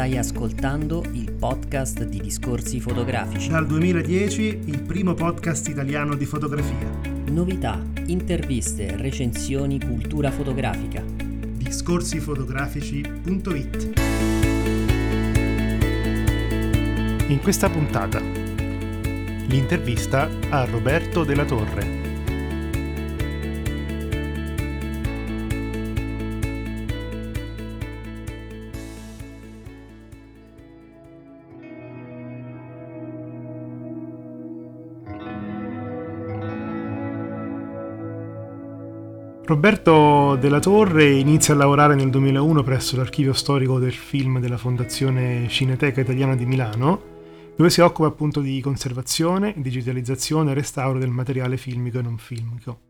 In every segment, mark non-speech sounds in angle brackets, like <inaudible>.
Stai ascoltando il podcast di Discorsi Fotografici. Dal 2010 il primo podcast italiano di fotografia. Novità, interviste, recensioni, cultura fotografica. Discorsifotografici.it In questa puntata l'intervista a Roberto della Torre. Roberto della Torre inizia a lavorare nel 2001 presso l'archivio storico del film della Fondazione Cineteca Italiana di Milano, dove si occupa appunto di conservazione, digitalizzazione e restauro del materiale filmico e non filmico.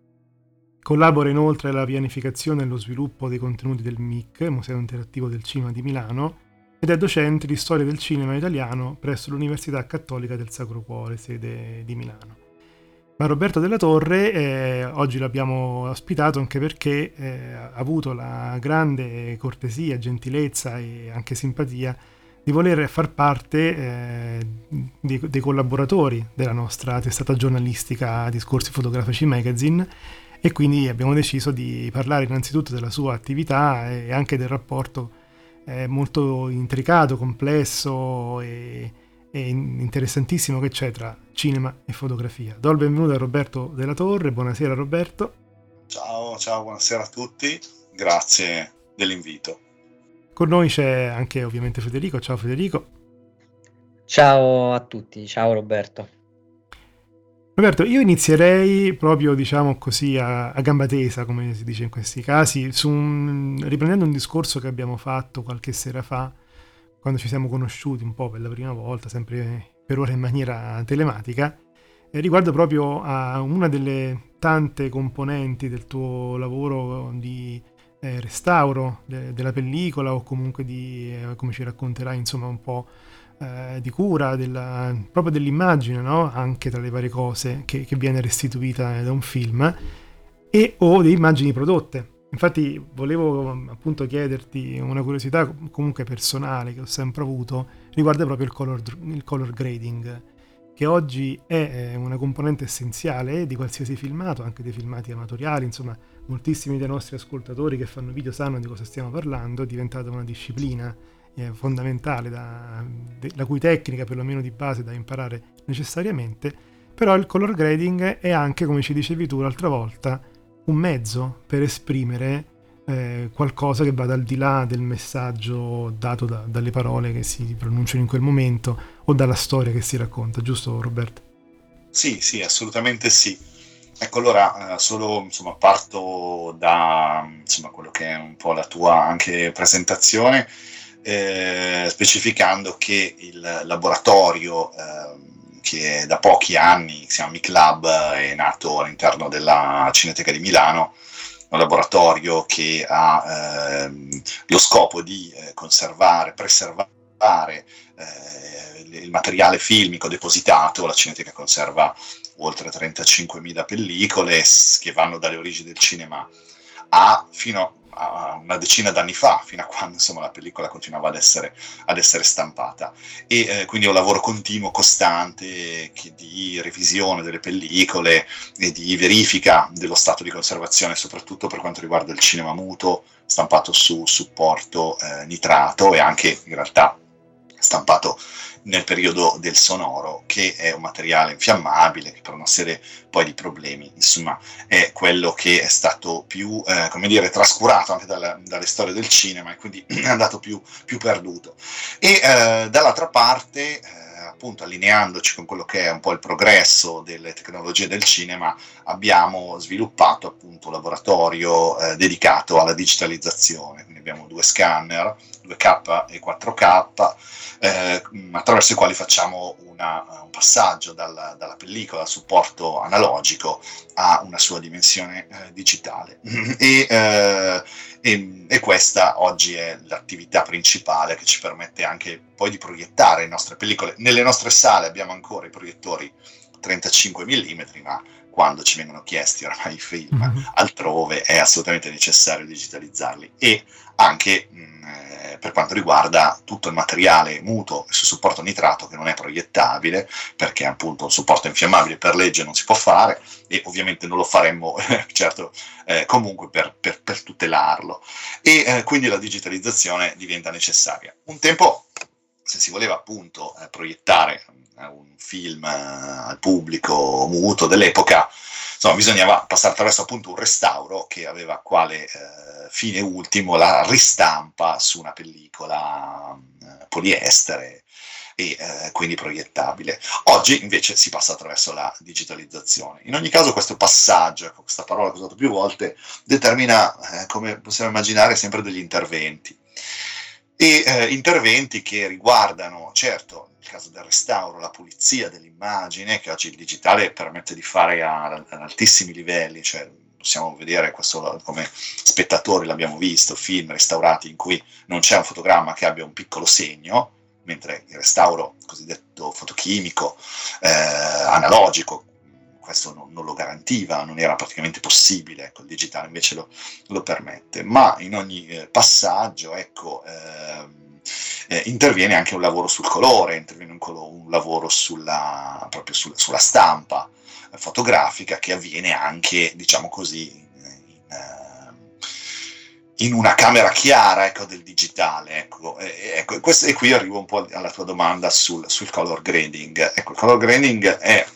Collabora inoltre alla pianificazione e allo sviluppo dei contenuti del MIC, Museo Interattivo del Cinema di Milano, ed è docente di storia del cinema italiano presso l'Università Cattolica del Sacro Cuore, sede di Milano. Ma Roberto della Torre eh, oggi l'abbiamo ospitato anche perché eh, ha avuto la grande cortesia, gentilezza e anche simpatia di voler far parte eh, dei, dei, collaboratori della nostra testata giornalistica Discorsi Fotografici Magazine e quindi abbiamo deciso di parlare innanzitutto della sua attività e anche del rapporto eh, molto intricato, complesso e e interessantissimo che c'è tra cinema e fotografia. Do il benvenuto a Roberto della Torre, buonasera Roberto. Ciao, ciao, buonasera a tutti, grazie dell'invito. Con noi c'è anche ovviamente Federico, ciao Federico. Ciao a tutti, ciao Roberto. Roberto, io inizierei proprio, diciamo così, a, a gamba tesa, come si dice in questi casi, un, riprendendo un discorso che abbiamo fatto qualche sera fa quando ci siamo conosciuti un po' per la prima volta, sempre per ora in maniera telematica, eh, riguardo proprio a una delle tante componenti del tuo lavoro di eh, restauro de- della pellicola o comunque di, eh, come ci racconterai, insomma un po' eh, di cura della, proprio dell'immagine, no? anche tra le varie cose che, che viene restituita da un film, e o di immagini prodotte Infatti volevo appunto chiederti una curiosità comunque personale che ho sempre avuto riguarda proprio il color, il color grading, che oggi è una componente essenziale di qualsiasi filmato, anche dei filmati amatoriali, insomma moltissimi dei nostri ascoltatori che fanno video sanno di cosa stiamo parlando, è diventata una disciplina eh, fondamentale da, de, la cui tecnica perlomeno di base da imparare necessariamente, però il color grading è anche, come ci dicevi tu l'altra volta, un mezzo per esprimere eh, qualcosa che vada al di là del messaggio dato da, dalle parole che si pronunciano in quel momento o dalla storia che si racconta, giusto Roberto? Sì, sì, assolutamente sì. Ecco, allora, eh, solo insomma, parto da insomma, quello che è un po' la tua anche presentazione, eh, specificando che il laboratorio eh, che da pochi anni, si chiama MiClub, è nato all'interno della Cineteca di Milano, un laboratorio che ha ehm, lo scopo di eh, conservare, preservare eh, il materiale filmico depositato, la Cineteca conserva oltre 35.000 pellicole che vanno dalle origini del cinema a fino una decina d'anni fa, fino a quando insomma, la pellicola continuava ad essere, ad essere stampata. E eh, quindi è un lavoro continuo, costante, di revisione delle pellicole e di verifica dello stato di conservazione, soprattutto per quanto riguarda il cinema muto, stampato su supporto eh, nitrato e anche in realtà stampato nel periodo del sonoro, che è un materiale infiammabile, che per una serie poi di problemi, insomma, è quello che è stato più, eh, come dire, trascurato anche dalle, dalle storie del cinema e quindi <clears throat> è andato più, più perduto. E eh, dall'altra parte, eh, appunto allineandoci con quello che è un po' il progresso delle tecnologie del cinema, abbiamo sviluppato appunto un laboratorio eh, dedicato alla digitalizzazione, quindi abbiamo due scanner, 2K e 4K, eh, attraverso i quali facciamo una, un passaggio dalla, dalla, pellicola a supporto analogico a una sua dimensione eh, digitale. <clears throat> e, eh, e, e, questa oggi è l'attività principale che ci permette anche poi di proiettare le nostre pellicole. Nelle nostre sale abbiamo ancora i proiettori 35 mm, ma quando ci vengono chiesti oramai i film mm-hmm. altrove, è assolutamente necessario digitalizzarli. E anche mh, eh, per quanto riguarda tutto il materiale muto su supporto nitrato che non è proiettabile, perché appunto un supporto infiammabile per legge non si può fare e ovviamente non lo faremmo <laughs> certo eh, comunque per, per, per, tutelarlo. E eh, quindi la digitalizzazione diventa necessaria. Un tempo se si voleva appunto eh, proiettare eh, un film eh, al pubblico muto dell'epoca, insomma, bisognava passare attraverso appunto un restauro che aveva quale eh, fine ultimo la ristampa su una pellicola eh, poliestere e eh, quindi proiettabile. Oggi invece si passa attraverso la digitalizzazione. In ogni caso questo passaggio, ecco, questa parola che ho usato più volte, determina, come possiamo immaginare, sempre degli interventi e eh, interventi che riguardano, certo, nel caso del restauro, la pulizia dell'immagine, che oggi il digitale permette di fare a, ad altissimi livelli, cioè possiamo vedere questo come spettatori, l'abbiamo visto, film restaurati in cui non c'è un fotogramma che abbia un piccolo segno, mentre il restauro cosiddetto fotochimico, eh, analogico, questo non, non, lo garantiva, non era praticamente possibile, ecco, il digitale invece lo, lo permette, ma in ogni eh, passaggio ecco, ehm, eh, interviene anche un lavoro sul colore, interviene un, colo- un lavoro sulla, proprio sul, sulla stampa eh, fotografica che avviene anche, diciamo così, in, ehm, in una camera chiara ecco, del digitale. Ecco. E, ecco, questo, e, qui arrivo un po' alla tua domanda sul, sul color grading. Ecco, il color grading è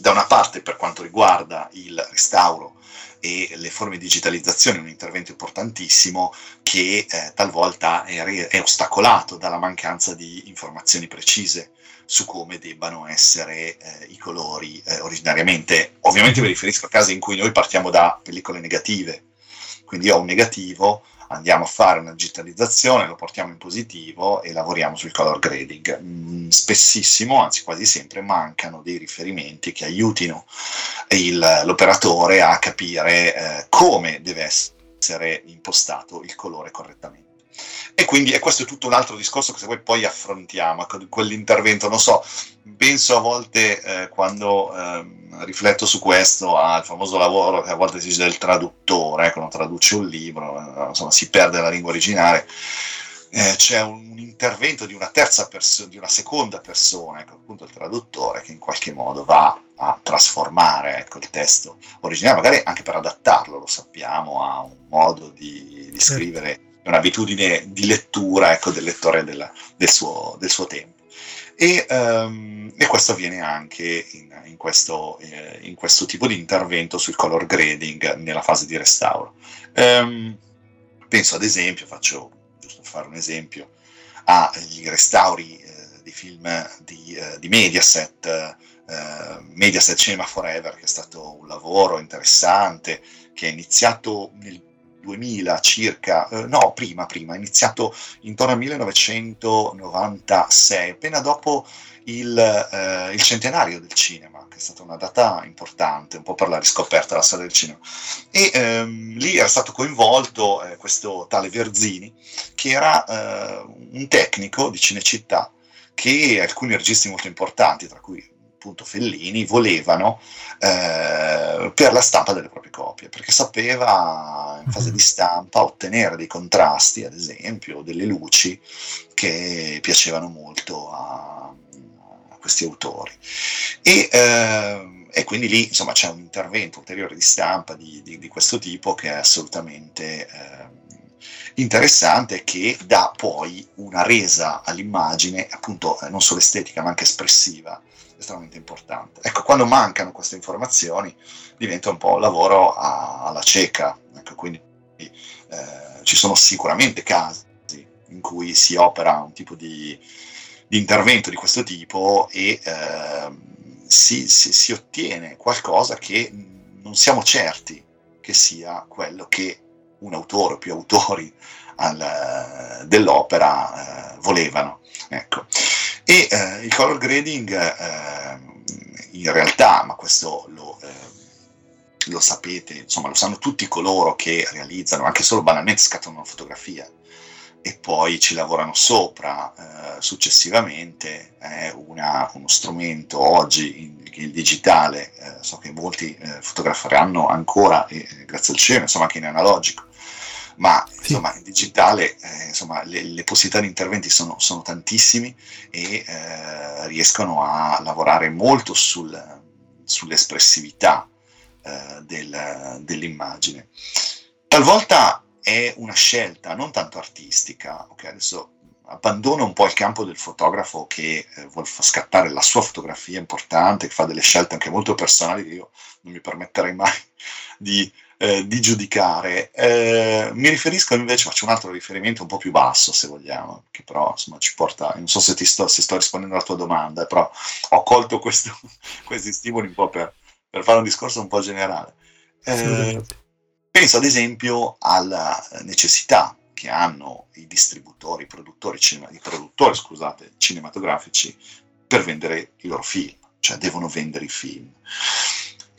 da una parte per quanto riguarda il restauro e le forme di digitalizzazione, un intervento importantissimo che eh, talvolta è, è, ostacolato dalla mancanza di informazioni precise su come debbano essere eh, i colori eh, originariamente. Ovviamente mi riferisco a casi in cui noi partiamo da pellicole negative, quindi ho un negativo, andiamo a fare una digitalizzazione, lo portiamo in positivo e lavoriamo sul color grading. Mm, spessissimo, anzi quasi sempre, mancano dei riferimenti che aiutino il, l'operatore a capire eh, come deve essere impostato il colore correttamente. E quindi e questo è tutto un altro discorso che se voi poi affrontiamo, quell'intervento, non so, penso a volte eh, quando eh, rifletto su questo al famoso lavoro che a volte si dice del traduttore, eh, quando traduce un libro, eh, insomma si perde la lingua originale, eh, c'è un intervento di una terza persona, di una seconda persona, ecco, appunto il traduttore, che in qualche modo va a trasformare ecco, il testo originale, magari anche per adattarlo, lo sappiamo, a un modo di, di certo. scrivere un'abitudine di lettura ecco, del lettore della, del, suo, del, suo, tempo. E, um, e, questo avviene anche in, in, questo, eh, in, questo, tipo di intervento sul color grading nella fase di restauro. Um, penso ad esempio, faccio giusto fare un esempio, agli restauri eh, di film di, eh, di Mediaset, eh, Mediaset Cinema Forever, che è stato un lavoro interessante, che è iniziato nel 2000 circa, eh, no, prima, prima, iniziato intorno al 1996, appena dopo il, eh, il, centenario del cinema, che è stata una data importante, un po' per la riscoperta della storia del cinema. E ehm, lì era stato coinvolto eh, questo tale Verzini, che era eh, un tecnico di Cinecittà, che alcuni registi molto importanti, tra cui appunto Fellini, volevano eh, per la stampa delle proprie copie, perché sapeva in fase mhm. di stampa ottenere dei contrasti, ad esempio, delle luci che piacevano molto a, a questi autori. E, eh, e, quindi lì insomma c'è un intervento ulteriore di stampa di, di, di questo tipo che è assolutamente eh, interessante che dà poi una resa all'immagine, appunto eh, non solo estetica ma anche espressiva, estremamente importante. Ecco, quando mancano queste informazioni diventa un po' lavoro a, alla cieca, ecco, quindi eh, ci sono sicuramente casi in cui si opera un tipo di, di intervento di questo tipo e eh, si, si, si ottiene qualcosa che non siamo certi che sia quello che un autore o più autori al, dell'opera eh, volevano. Ecco. E eh, il color grading eh, in realtà, ma questo lo, eh, lo, sapete, insomma lo sanno tutti coloro che realizzano, anche solo banalmente scattano una fotografia e poi ci lavorano sopra eh, successivamente, è uno strumento oggi in, il digitale, eh, so che molti eh, fotograferanno ancora, eh, grazie al cielo, insomma anche in analogico, ma insomma in digitale eh, insomma, le, le, possibilità di interventi sono, sono tantissimi e eh, riescono a lavorare molto sul, sull'espressività eh, del, dell'immagine. Talvolta è una scelta non tanto artistica, ok? Adesso abbandono un po' il campo del fotografo che eh, vuole scattare la sua fotografia importante, che fa delle scelte anche molto personali che io non mi permetterei mai di, eh, di giudicare. Eh, mi riferisco invece, faccio un altro riferimento un po' più basso se vogliamo, che però insomma ci porta, non so se, ti sto, se sto rispondendo alla tua domanda, però ho colto questo, <laughs> questi stimoli un po' per, per, fare un discorso un po' generale. Eh, penso ad esempio alla necessità che hanno i distributori, i produttori, cinema, i produttori scusate, cinematografici per vendere i loro film, cioè devono vendere i film.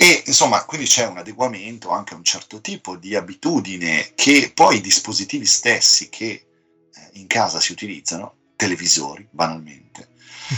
E insomma, quindi c'è un adeguamento anche a un certo tipo di abitudine che poi i dispositivi stessi che eh, in casa si utilizzano, televisori banalmente,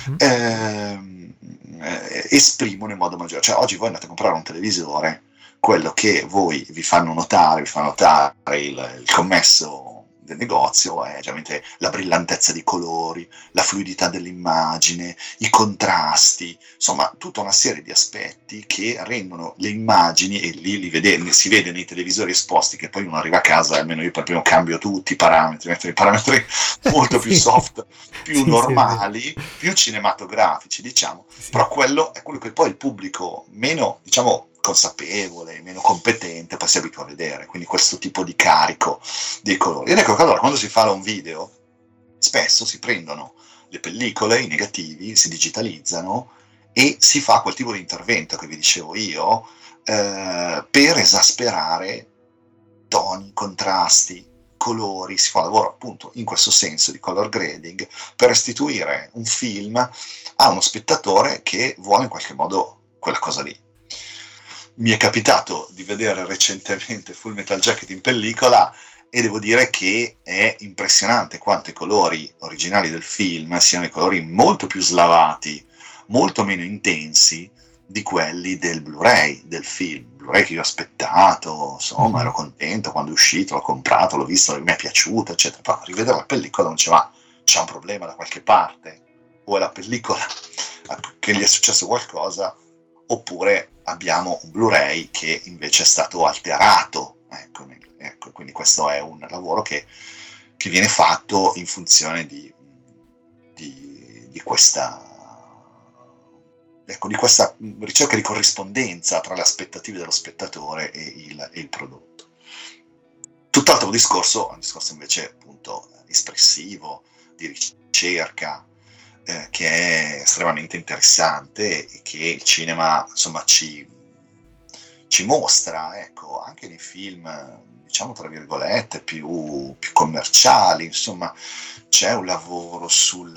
uh-huh. eh, eh, esprimono in modo maggiore. Cioè oggi voi andate a comprare un televisore, quello che voi vi fanno notare, vi fa notare il, il commesso del negozio è ovviamente la brillantezza dei colori, la fluidità dell'immagine, i contrasti, insomma tutta una serie di aspetti che rendono le immagini, e lì li vede, si vede nei televisori esposti che poi uno arriva a casa, almeno io per primo cambio tutti i parametri, metto i parametri <laughs> molto più soft, più sì, normali, sì, più cinematografici diciamo, sì. però quello è quello che poi il pubblico meno, diciamo, consapevole, meno competente, poi si abitua a vedere. Quindi questo tipo di carico dei colori. Ed ecco che allora quando si fa un video, spesso si prendono le pellicole, i negativi, si digitalizzano e si fa quel tipo di intervento che vi dicevo io eh, per esasperare toni, contrasti, colori, si fa lavoro appunto in questo senso di color grading per restituire un film a uno spettatore che vuole in qualche modo quella cosa lì mi è capitato di vedere recentemente Full Metal Jacket in pellicola e devo dire che è impressionante quanto i colori originali del film siano i colori molto più slavati, molto meno intensi di quelli del Blu-ray del film. Blu-ray che io ho aspettato, insomma, ero contento quando è uscito, l'ho comprato, l'ho visto, mi è piaciuto, eccetera. A rivedere la pellicola non c'è, ma c'è un problema da qualche parte, o è la pellicola che gli è successo qualcosa, oppure abbiamo un Blu-ray che invece è stato alterato. Ecco, ecco, quindi questo è un lavoro che, che viene fatto in funzione di, di, di, questa, ecco, di, questa, ricerca di corrispondenza tra le aspettative dello spettatore e il, e il prodotto. Tutt'altro discorso, un discorso invece appunto espressivo, di ricerca, eh, che è estremamente interessante e che il cinema insomma ci, ci mostra, ecco, anche nei film diciamo tra virgolette più, più commerciali, insomma c'è un lavoro sul,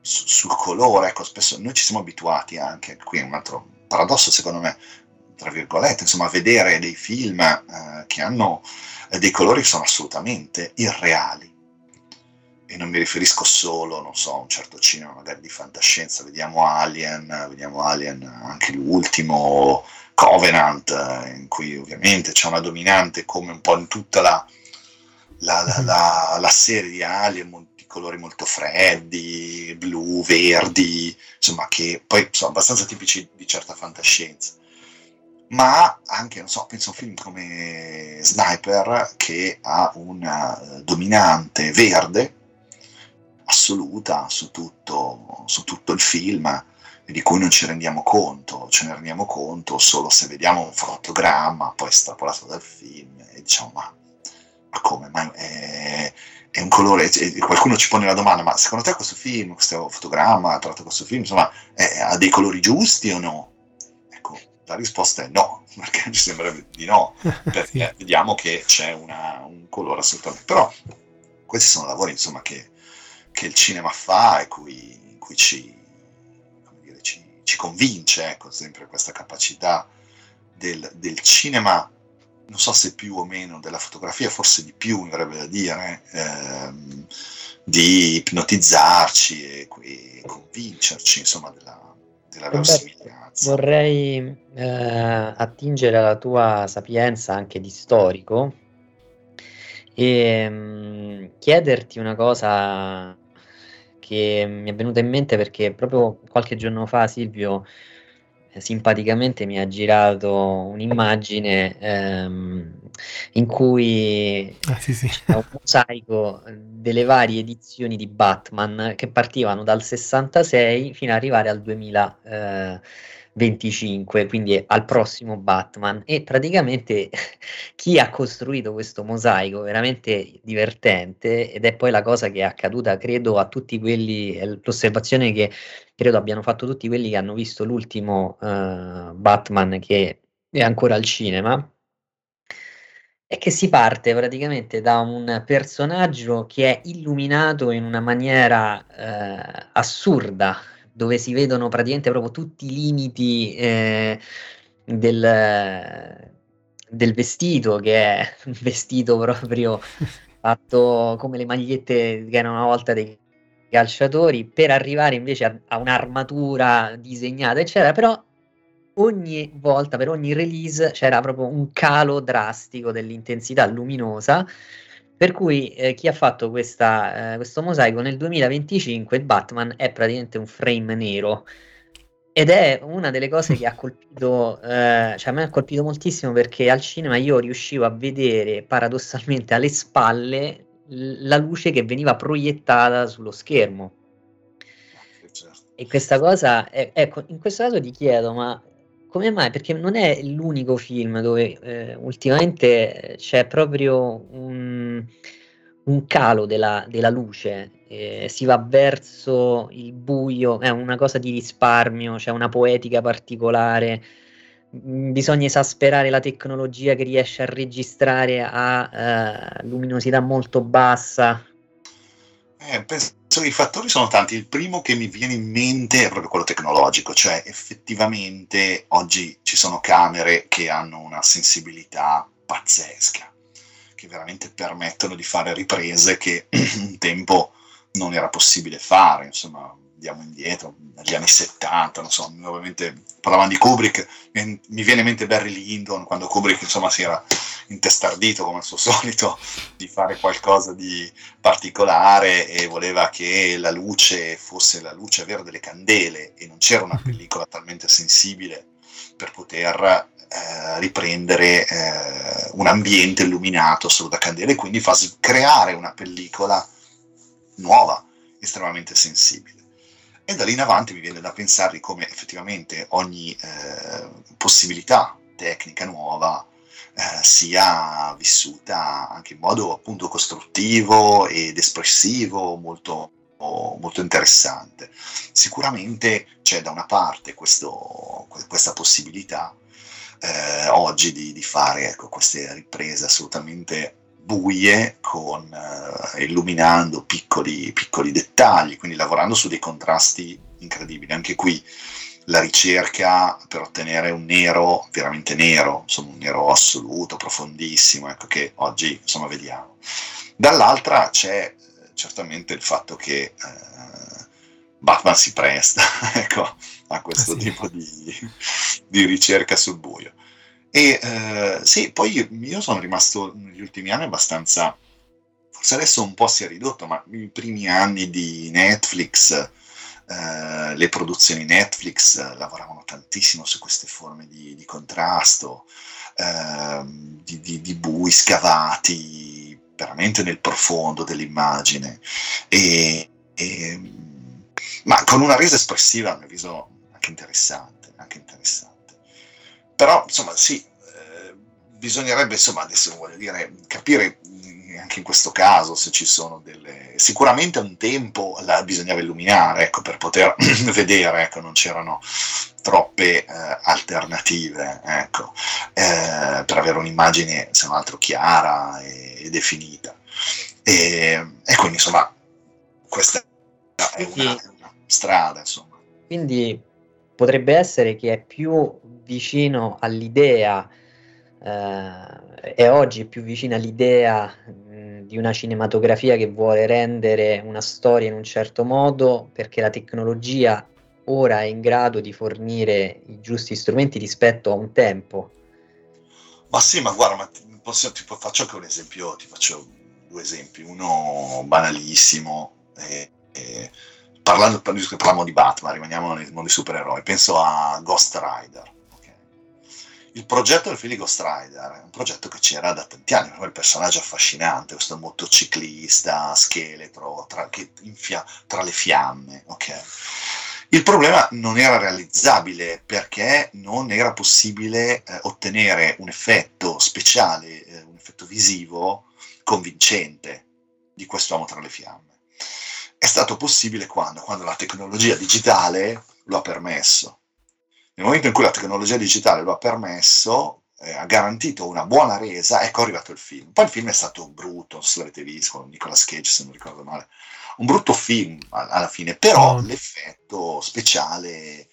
sul colore, ecco, spesso noi ci siamo abituati anche, qui è un altro paradosso secondo me, tra virgolette, insomma, vedere dei film eh, che hanno dei colori che sono assolutamente irreali e non mi riferisco solo, non so, a un certo cinema magari di fantascienza, vediamo Alien, vediamo Alien anche l'ultimo, Covenant, in cui ovviamente c'è una dominante come un po' in tutta la, la, la, la, la serie di Alien, molti colori molto freddi, blu, verdi, insomma che poi sono abbastanza tipici di certa fantascienza. Ma anche, non so, penso a un film come Sniper che ha una eh, dominante verde assoluta su tutto, su tutto il film di cui non ci rendiamo conto, ce ne rendiamo conto solo se vediamo un fotogramma poi estrapolato dal film e diciamo ma, ma come? Ma è, è, un colore, qualcuno ci pone la domanda ma secondo te questo film, questo fotogramma tratto questo film, insomma è, ha dei colori giusti o no? Ecco, la risposta è no, <laughs> perché ci sembrerebbe di no, <laughs> perché sì. vediamo che c'è una, un colore assolutamente, però questi sono lavori insomma che che il cinema fa e cui, in cui ci, dire, ci, ci, convince, ecco, sempre questa capacità del, del, cinema, non so se più o meno della fotografia, forse di più mi verrebbe da dire, ehm, di ipnotizzarci e, e convincerci insomma della, della verosimiglianza. Vorrei eh, attingere alla tua sapienza anche di storico e mh, mm, chiederti una cosa che mi è venuta in mente perché proprio qualche giorno fa Silvio simpaticamente mi ha girato un'immagine ehm, in cui ah, sì, sì. c'è un mosaico delle varie edizioni di Batman che partivano dal 66 fino ad arrivare al 2000. Eh, 25, quindi al prossimo Batman. E praticamente <laughs> chi ha costruito questo mosaico veramente divertente, ed è poi la cosa che è accaduta, credo, a tutti quelli, l'osservazione che credo abbiano fatto tutti quelli che hanno visto l'ultimo uh, Batman che è ancora al cinema. È che si parte praticamente da un personaggio che è illuminato in una maniera eh, assurda, dove si vedono praticamente proprio tutti i limiti eh, del, del vestito, che è <laughs> un vestito proprio <laughs> fatto come le magliette che erano una volta dei calciatori, per arrivare invece a, a un'armatura disegnata, eccetera, però ogni volta, per ogni release, c'era proprio un calo drastico dell'intensità luminosa per cui eh, chi ha fatto questa, eh, questo mosaico nel 2025 il Batman è praticamente un frame nero. Ed è una delle cose che ha colpito, eh, cioè a me ha colpito moltissimo perché al cinema io riuscivo a vedere paradossalmente alle spalle la luce che veniva proiettata sullo schermo. Certo. E questa cosa, è, ecco, in questo caso ti chiedo, ma come mai? Perché non è l'unico film dove eh, ultimamente c'è proprio un, un calo della, della luce, eh, si va verso il buio, è una cosa di risparmio, c'è una poetica particolare, mm, bisogna esasperare la tecnologia che riesce a registrare a eh, luminosità molto bassa. Eh, penso i fattori sono tanti. Il primo che mi viene in mente è proprio quello tecnologico, cioè effettivamente oggi ci sono camere che hanno una sensibilità pazzesca, che veramente permettono di fare riprese che <clears throat> un tempo non era possibile fare, insomma, andiamo indietro, negli anni 70, non so, nuovamente parlavamo di Kubrick, mi viene in mente Barry Lyndon, quando Kubrick insomma si era intestardito come al suo <laughs> solito di fare qualcosa di particolare e voleva che la luce fosse la luce vera delle candele e non c'era una pellicola talmente sensibile per poter eh, riprendere eh, un ambiente illuminato solo da candele e quindi fa creare una pellicola nuova, estremamente sensibile. E da lì in avanti mi viene da pensare come effettivamente ogni eh, possibilità tecnica nuova eh, sia vissuta anche in modo appunto costruttivo ed espressivo molto, molto interessante. Sicuramente c'è da una parte questo, questa possibilità eh, oggi di, di fare ecco, queste riprese assolutamente buie con eh, illuminando piccoli, piccoli dettagli, quindi lavorando su dei contrasti incredibili. Anche qui la ricerca per ottenere un nero veramente nero, insomma un nero assoluto, profondissimo, ecco che oggi insomma vediamo. Dall'altra c'è eh, certamente il fatto che eh, Batman si presta <laughs> ecco, a questo ah, sì. tipo di, di ricerca sul buio. E eh, sì, poi io, sono rimasto negli ultimi anni abbastanza, forse adesso un po' si è ridotto, ma i primi anni di Netflix, eh, le produzioni Netflix eh, lavoravano tantissimo su queste forme di, di contrasto, eh, di, di, di, bui scavati veramente nel profondo dell'immagine, e, e, ma con una resa espressiva a mio avviso anche interessante, anche interessante. Però, insomma, sì, eh, bisognerebbe, insomma, adesso voglio dire, capire anche in questo caso se ci sono delle... Sicuramente un tempo la bisognava illuminare, ecco, per poter <clears throat> vedere, ecco, non c'erano troppe eh, alternative, ecco, eh, per avere un'immagine, se non altro, chiara e, e definita. E, e, quindi, insomma, questa è una, una strada, insomma. Quindi potrebbe essere che è più vicino all'idea, eh, è oggi più vicino all'idea mh, di una cinematografia che vuole rendere una storia in un certo modo perché la tecnologia ora è in grado di fornire i giusti strumenti rispetto a un tempo. Ma sì, ma guarda, ma ti, posso, ti faccio anche un esempio, ti faccio due esempi, uno banalissimo, eh, eh, parlando, parliamo di Batman, rimaniamo nel mondo dei supereroi, penso a Ghost Rider. Il progetto del film di Ghost Rider è un progetto che c'era da tanti anni, il personaggio affascinante, questo motociclista scheletro tra, che infia tra le fiamme. Okay. Il problema non era realizzabile perché non era possibile eh, ottenere un effetto speciale, eh, un effetto visivo convincente di quest'uomo tra le fiamme. È stato possibile quando? Quando la tecnologia digitale lo ha permesso. Nel momento in cui la tecnologia digitale lo ha permesso, eh, ha garantito una buona resa, ecco è arrivato il film. Poi il film è stato brutto, non so se l'avete visto, con Nicolas Cage se non ricordo male. Un brutto film alla fine, però oh. l'effetto speciale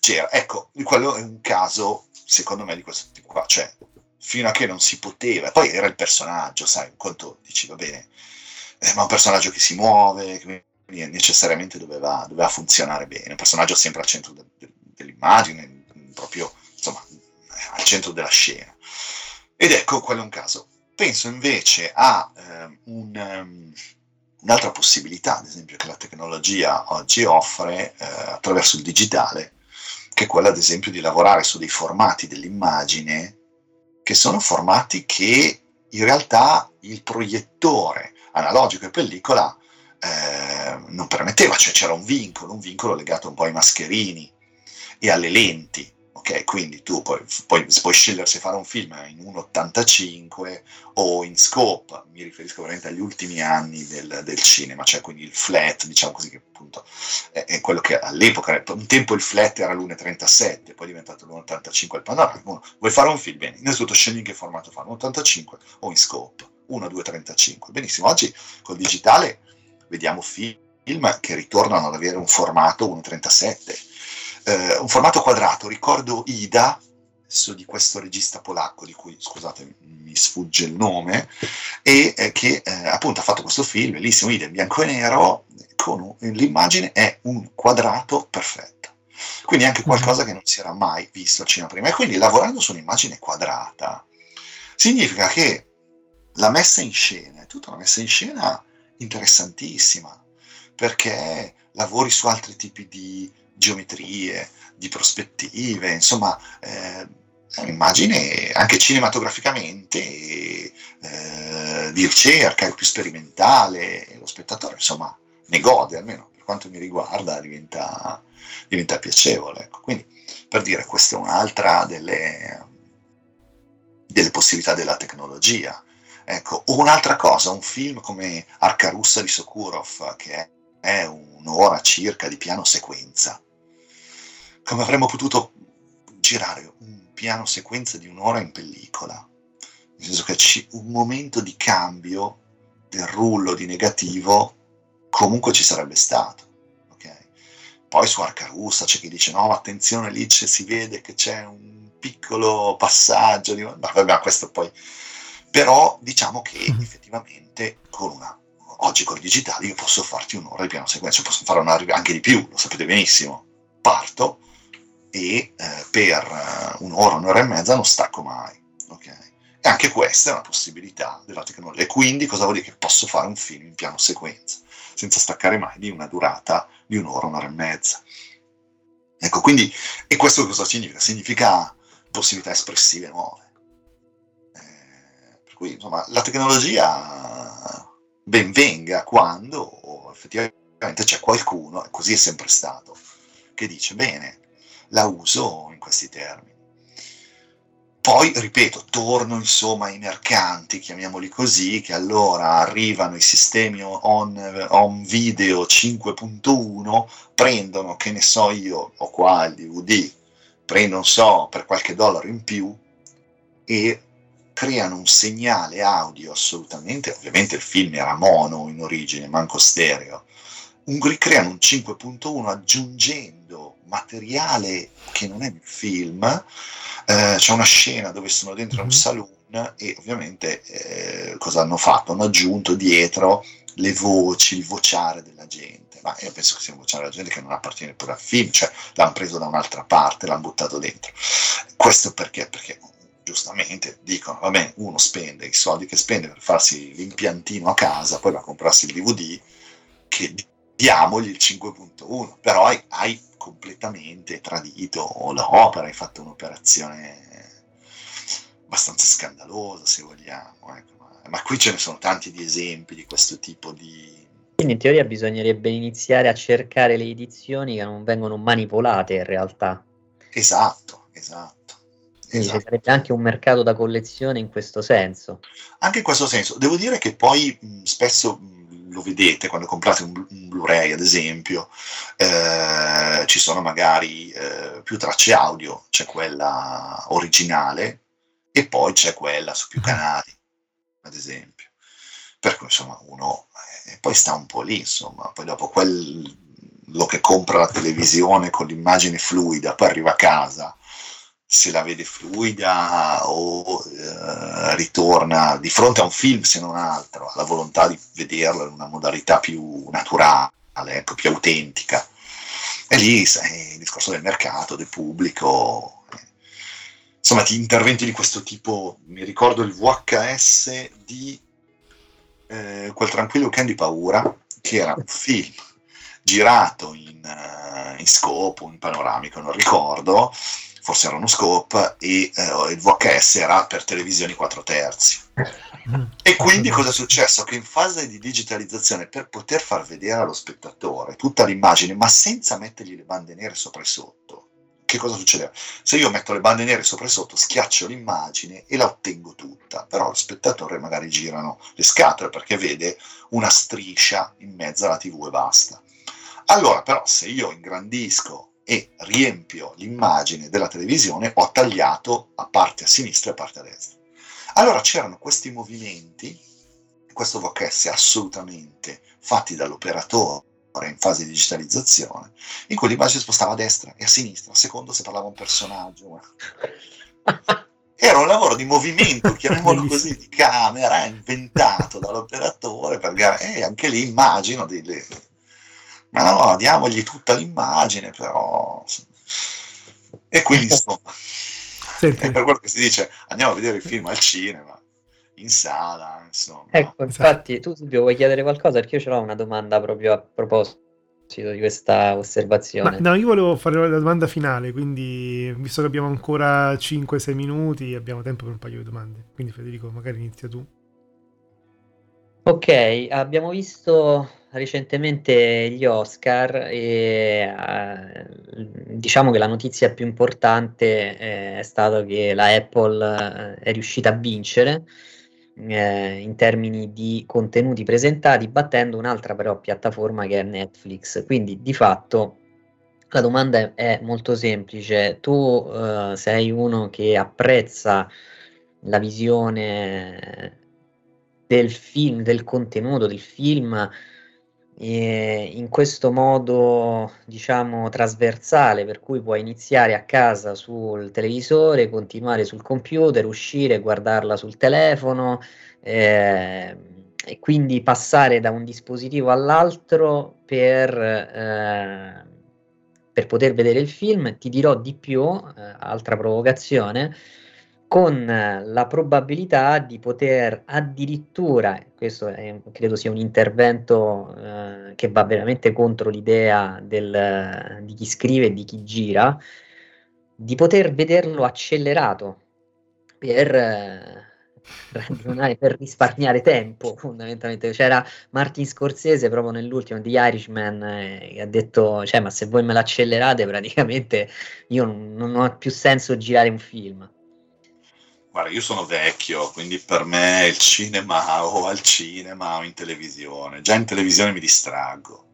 c'era. Ecco, quello è un caso, secondo me, di questo tipo qua. Cioè, fino a che non si poteva, poi era il personaggio, sai, un conto dici, va bene, eh, ma un personaggio che si muove, che necessariamente doveva, doveva funzionare bene, un personaggio sempre al centro de, de, dell'immagine, proprio insomma, al centro della scena. Ed ecco, quello è un caso. Penso invece a eh, un, um, un'altra possibilità, ad esempio, che la tecnologia oggi offre eh, attraverso il digitale, che è quella, ad esempio, di lavorare su dei formati dell'immagine che sono formati che in realtà il proiettore analogico e pellicola eh, non permetteva, cioè c'era un vincolo, un vincolo legato un po' ai mascherini e alle lenti. Ok, quindi tu puoi, puoi, puoi scegliere se fare un film in 1.85 o in scope, mi riferisco veramente agli ultimi anni del, del cinema, cioè quindi il flat, diciamo così, che appunto è, è, quello che all'epoca, un tempo il flat era l'1.37, poi è diventato l'1.85 il panorama. Vuoi fare un film? Bene, innanzitutto scegli in che formato fare, 1.85 o in scope, 1, 2, 35. Benissimo, oggi col digitale vediamo film che ritornano ad avere un formato 1.37 eh, un formato quadrato, ricordo Ida, di questo regista polacco di cui scusate mi sfugge il nome, e eh, che eh, appunto ha fatto questo film, bellissimo, Ida in bianco e nero, con l'immagine è un quadrato perfetto. Quindi anche mhm. qualcosa che non si era mai visto al cinema prima. E quindi lavorando su un'immagine quadrata significa che la messa in scena è tutta una messa in scena interessantissima, perché lavori su altri tipi di geometrie, di prospettive, insomma, eh, è un'immagine anche cinematograficamente eh, di ricerca, più sperimentale, lo spettatore insomma ne gode, almeno per quanto mi riguarda diventa, diventa piacevole. Ecco. Quindi per dire, questa è un'altra delle, delle possibilità della tecnologia. Ecco, un'altra cosa, un film come Arca Russa di Sokurov, che è un'ora circa di piano sequenza, avremmo potuto girare un piano sequenza di un'ora in pellicola, nel senso che ci, un momento di cambio del rullo di negativo comunque ci sarebbe stato. Okay? Poi su Arca Russa c'è chi dice no, attenzione, lì si vede che c'è un piccolo passaggio, di... ma vabbè, questo poi... Però diciamo che mhm. effettivamente con una oggi con il digitale io posso farti un'ora di piano sequenza, posso fare una, anche di più, lo sapete benissimo. Parto, e eh, per eh, un'ora, un'ora e mezza non stacco mai. Okay? E anche questa è una possibilità della tecnologia. E quindi cosa vuol dire? Che posso fare un film in piano sequenza, senza staccare mai di una durata di un'ora, un'ora e mezza. Ecco, quindi, e questo cosa significa? Significa possibilità espressive nuove. Eh, per cui, insomma, la tecnologia ben venga quando effettivamente c'è qualcuno, e così è sempre stato, che dice, bene, la uso in questi termini. Poi, ripeto, torno insomma ai mercanti, chiamiamoli così, che allora arrivano i sistemi on, on video 5.1, prendono, che ne so io, ho qua il DVD, prendo, non so, per qualche dollaro in più e creano un segnale audio assolutamente, ovviamente il film era mono in origine, manco stereo, un, creano un 5.1 aggiungendo materiale che non è un film, eh, c'è una scena dove sono dentro mm-hmm. un mhm. saloon e ovviamente eh, cosa hanno fatto? Hanno aggiunto dietro le voci, il vociare della gente. Ma io penso che sia un vociare della gente che non appartiene pure al film, cioè l'hanno preso da un'altra parte, l'hanno buttato dentro. Questo perché? Perché giustamente dicono, va bene, uno spende i soldi che spende per farsi l'impiantino a casa, poi va a comprarsi il DVD, che diamogli il 5.1, però hai, hai completamente tradito l'opera, hai fatto un'operazione abbastanza scandalosa, se vogliamo. Ecco. Ma, ma, qui ce ne sono tanti di esempi di questo tipo di... Quindi in teoria bisognerebbe iniziare a cercare le edizioni che non vengono manipolate in realtà. Esatto, esatto. Quindi esatto. ci sarebbe anche un mercato da collezione in questo senso. Anche in questo senso. Devo dire che poi mh, spesso mh, lo vedete quando comprate un, un Blu-ray, ad esempio, eh, ci sono magari eh, più tracce audio, c'è quella originale e poi c'è quella su più canali, ad esempio. Per cui insomma uno eh, poi sta un po' lì, insomma, poi dopo quello che compra la televisione con l'immagine fluida, poi arriva a casa, se la vede fluida o eh, ritorna di fronte a un film se non altro, ha la volontà di vederlo in una modalità più naturale, ecco, più autentica. E lì sai, il discorso del mercato, del pubblico, insomma, di interventi di questo tipo. Mi ricordo il VHS di eh, Quel tranquillo di paura, che era un film girato in, uh, in scopo, in panoramico, non ricordo, forse era uno scope, e uh, il VHS era per televisioni 4 terzi. E quindi cosa è successo? Che in fase di digitalizzazione, per poter far vedere allo spettatore tutta l'immagine, ma senza mettergli le bande nere sopra e sotto, che cosa succedeva? Se io metto le bande nere sopra e sotto, schiaccio l'immagine e la ottengo tutta, però lo spettatore magari girano le scatole perché vede una striscia in mezzo alla tv e basta. Allora però se io ingrandisco e riempio l'immagine della televisione, ho tagliato a parte a sinistra e a parte a destra. Allora c'erano questi movimenti, questo VHS assolutamente fatti dall'operatore in fase di digitalizzazione, in cui l'immagine spostava a destra e a sinistra, a secondo se parlava un personaggio. <laughs> Era un lavoro di movimento, chiamiamolo così, di camera, inventato dall'operatore, perché eh, anche lì immagino delle... Ma no, diamogli tutta l'immagine, però... E quindi insomma... Senti. È per quello che si dice andiamo a vedere il film al cinema in sala, insomma. Ecco, infatti, tu Silvio vuoi chiedere qualcosa? Perché io ce l'ho una domanda proprio a proposito di questa osservazione. Ma, no, io volevo fare la domanda finale, quindi visto che abbiamo ancora 5-6 minuti, abbiamo tempo per un paio di domande. Quindi Federico, magari inizia tu. Ok, abbiamo visto recentemente gli Oscar e uh, diciamo che la notizia più importante è stata che la Apple è riuscita a vincere eh, in termini di contenuti presentati, battendo un'altra però piattaforma che è Netflix. Quindi di fatto la domanda è molto semplice. Tu eh, sei uno che apprezza la visione del film, del contenuto del film e in questo modo diciamo trasversale per cui puoi iniziare a casa sul televisore, continuare sul computer, uscire, guardarla sul telefono eh, e quindi passare da un dispositivo all'altro per, eh, per poter vedere il film. Ti dirò di più, eh, altra provocazione, con la probabilità di poter addirittura, questo è, credo sia un intervento eh, che va veramente contro l'idea del, di chi scrive e di chi gira, di poter vederlo accelerato per, eh, per risparmiare tempo fondamentalmente. C'era Martin Scorsese proprio nell'ultimo di Irishman eh, che ha detto, cioè ma se voi me l'accelerate praticamente io non, non ho più senso girare un film. Guarda, io sono vecchio, quindi per me il cinema o al cinema o in televisione. Già in televisione mi distraggo.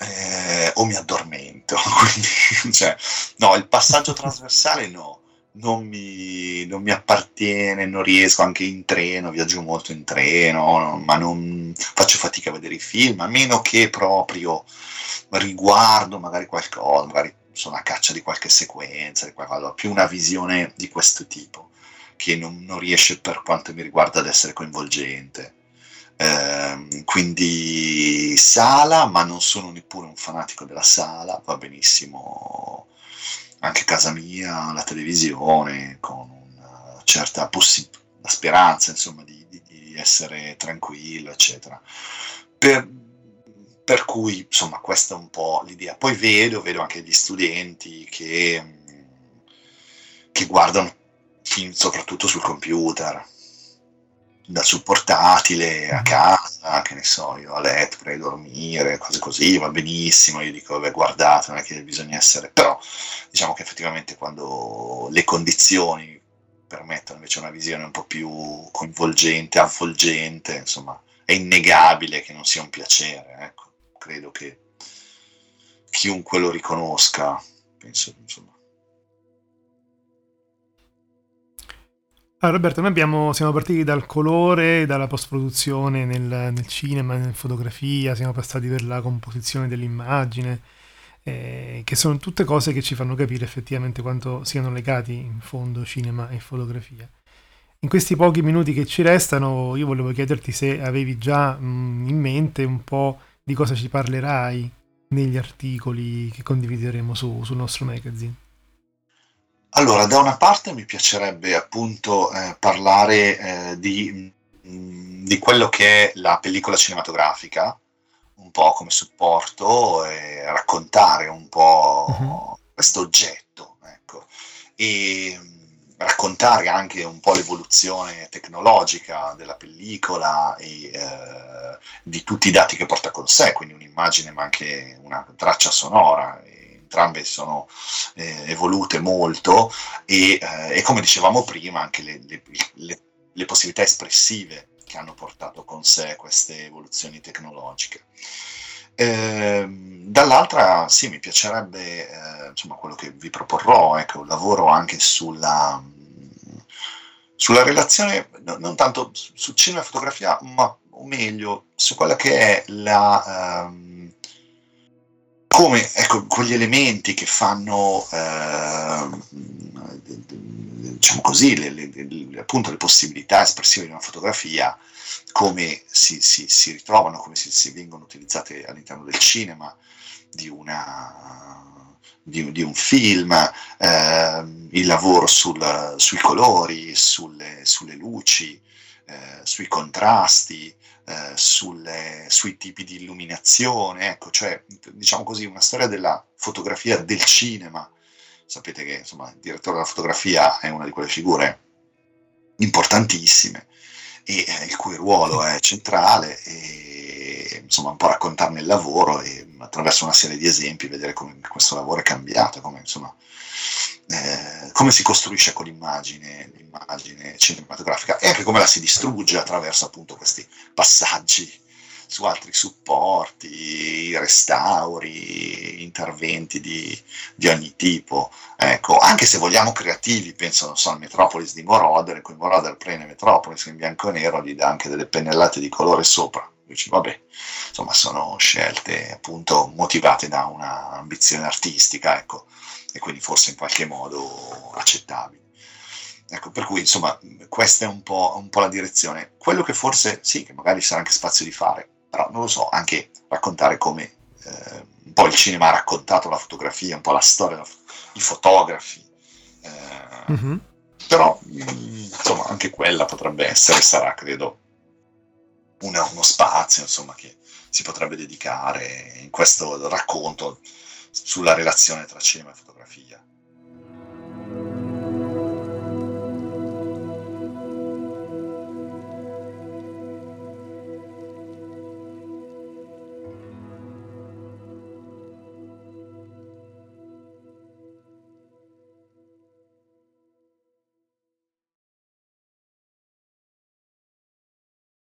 Eh, o mi addormento. <laughs> Quindi, cioè, no, il passaggio trasversale no, non mi, non mi, appartiene, non riesco anche in treno, viaggio molto in treno, ma non faccio fatica a vedere i film, a meno che proprio riguardo magari qualcosa, magari sono a caccia di qualche sequenza, di qualcosa, più una visione di questo tipo che non, non riesce per quanto mi riguarda ad essere coinvolgente. Eh, quindi sala, ma non sono neppure un fanatico della sala, va benissimo anche casa mia, la televisione, con una certa possi- la speranza insomma, di, di, di, essere tranquillo, eccetera. Per, per cui, insomma, questa è un po' l'idea. Poi vedo, vedo anche gli studenti che, che guardano film soprattutto sul computer, da sul portatile a casa, che ne so, io a letto per dormire, cose così, va benissimo, io dico, vabbè, guardate, non è che bisogna essere, però diciamo che effettivamente quando le condizioni permettono invece una visione un po' più coinvolgente, avvolgente, insomma, è innegabile che non sia un piacere, ecco, credo che chiunque lo riconosca, penso, insomma, Ah, Roberto, noi abbiamo, siamo partiti dal colore, dalla post-produzione nel, nel cinema, nella fotografia, siamo passati per la composizione dell'immagine, eh, che sono tutte cose che ci fanno capire effettivamente quanto siano legati in fondo cinema e fotografia. In questi pochi minuti che ci restano, io volevo chiederti se avevi già mh, in mente un po' di cosa ci parlerai negli articoli che condivideremo su, sul nostro magazine. Allora, da una parte mi piacerebbe appunto eh, parlare eh, di, mh, mm, di, quello che è la pellicola cinematografica, un po' come supporto, e raccontare un po' uh-huh. questo oggetto, ecco, e mh, raccontare anche un po' l'evoluzione tecnologica della pellicola e eh, di tutti i dati che porta con sé, quindi un'immagine ma anche una traccia sonora. E, entrambe sono eh, evolute molto e, eh, e, come dicevamo prima anche le, le, le, le, possibilità espressive che hanno portato con sé queste evoluzioni tecnologiche. Eh, dall'altra sì, mi piacerebbe, eh, insomma, quello che vi proporrò, ecco, un lavoro anche sulla, sulla relazione, no, non tanto su cinema e fotografia, ma o meglio, su quella che è la... Um, come ecco, quegli elementi che fanno, eh, diciamo così, le, le, le, appunto le possibilità espressive di una fotografia, come si, si, si ritrovano, come si, si, vengono utilizzate all'interno del cinema, di, una, di, di un film, eh, il lavoro sul, sui colori, sulle, sulle luci, eh, sui contrasti, eh, sulle, sui tipi di illuminazione, ecco, cioè diciamo così una storia della fotografia del cinema. Sapete che insomma, il direttore della fotografia è una di quelle figure importantissime e eh, il cui ruolo è centrale e insomma un po' raccontarne il lavoro e attraverso una serie di esempi vedere come questo lavoro è cambiato, come insomma eh, come si costruisce con l'immagine, l'immagine cinematografica e anche come la si distrugge attraverso appunto questi passaggi su altri supporti, restauri, interventi di, di ogni tipo. Ecco, anche se vogliamo creativi, penso so, al Metropolis di Moroder, in cui Moroder prende Metropolis in bianco e nero, gli dà anche delle pennellate di colore sopra. Dici, vabbè, insomma, sono scelte appunto motivate da un'ambizione artistica, ecco e quindi forse in qualche modo accettabili. Ecco, per cui insomma questa è un po', un po', la direzione. Quello che forse sì, che magari sarà anche spazio di fare, però non lo so, anche raccontare come eh, un po' il cinema ha raccontato la fotografia, un po' la storia, i fotografi. Eh, mm-hmm. Però mm, insomma anche quella potrebbe essere, sarà credo una, uno spazio insomma che si potrebbe dedicare in questo racconto sulla relazione tra cinema e fotografia.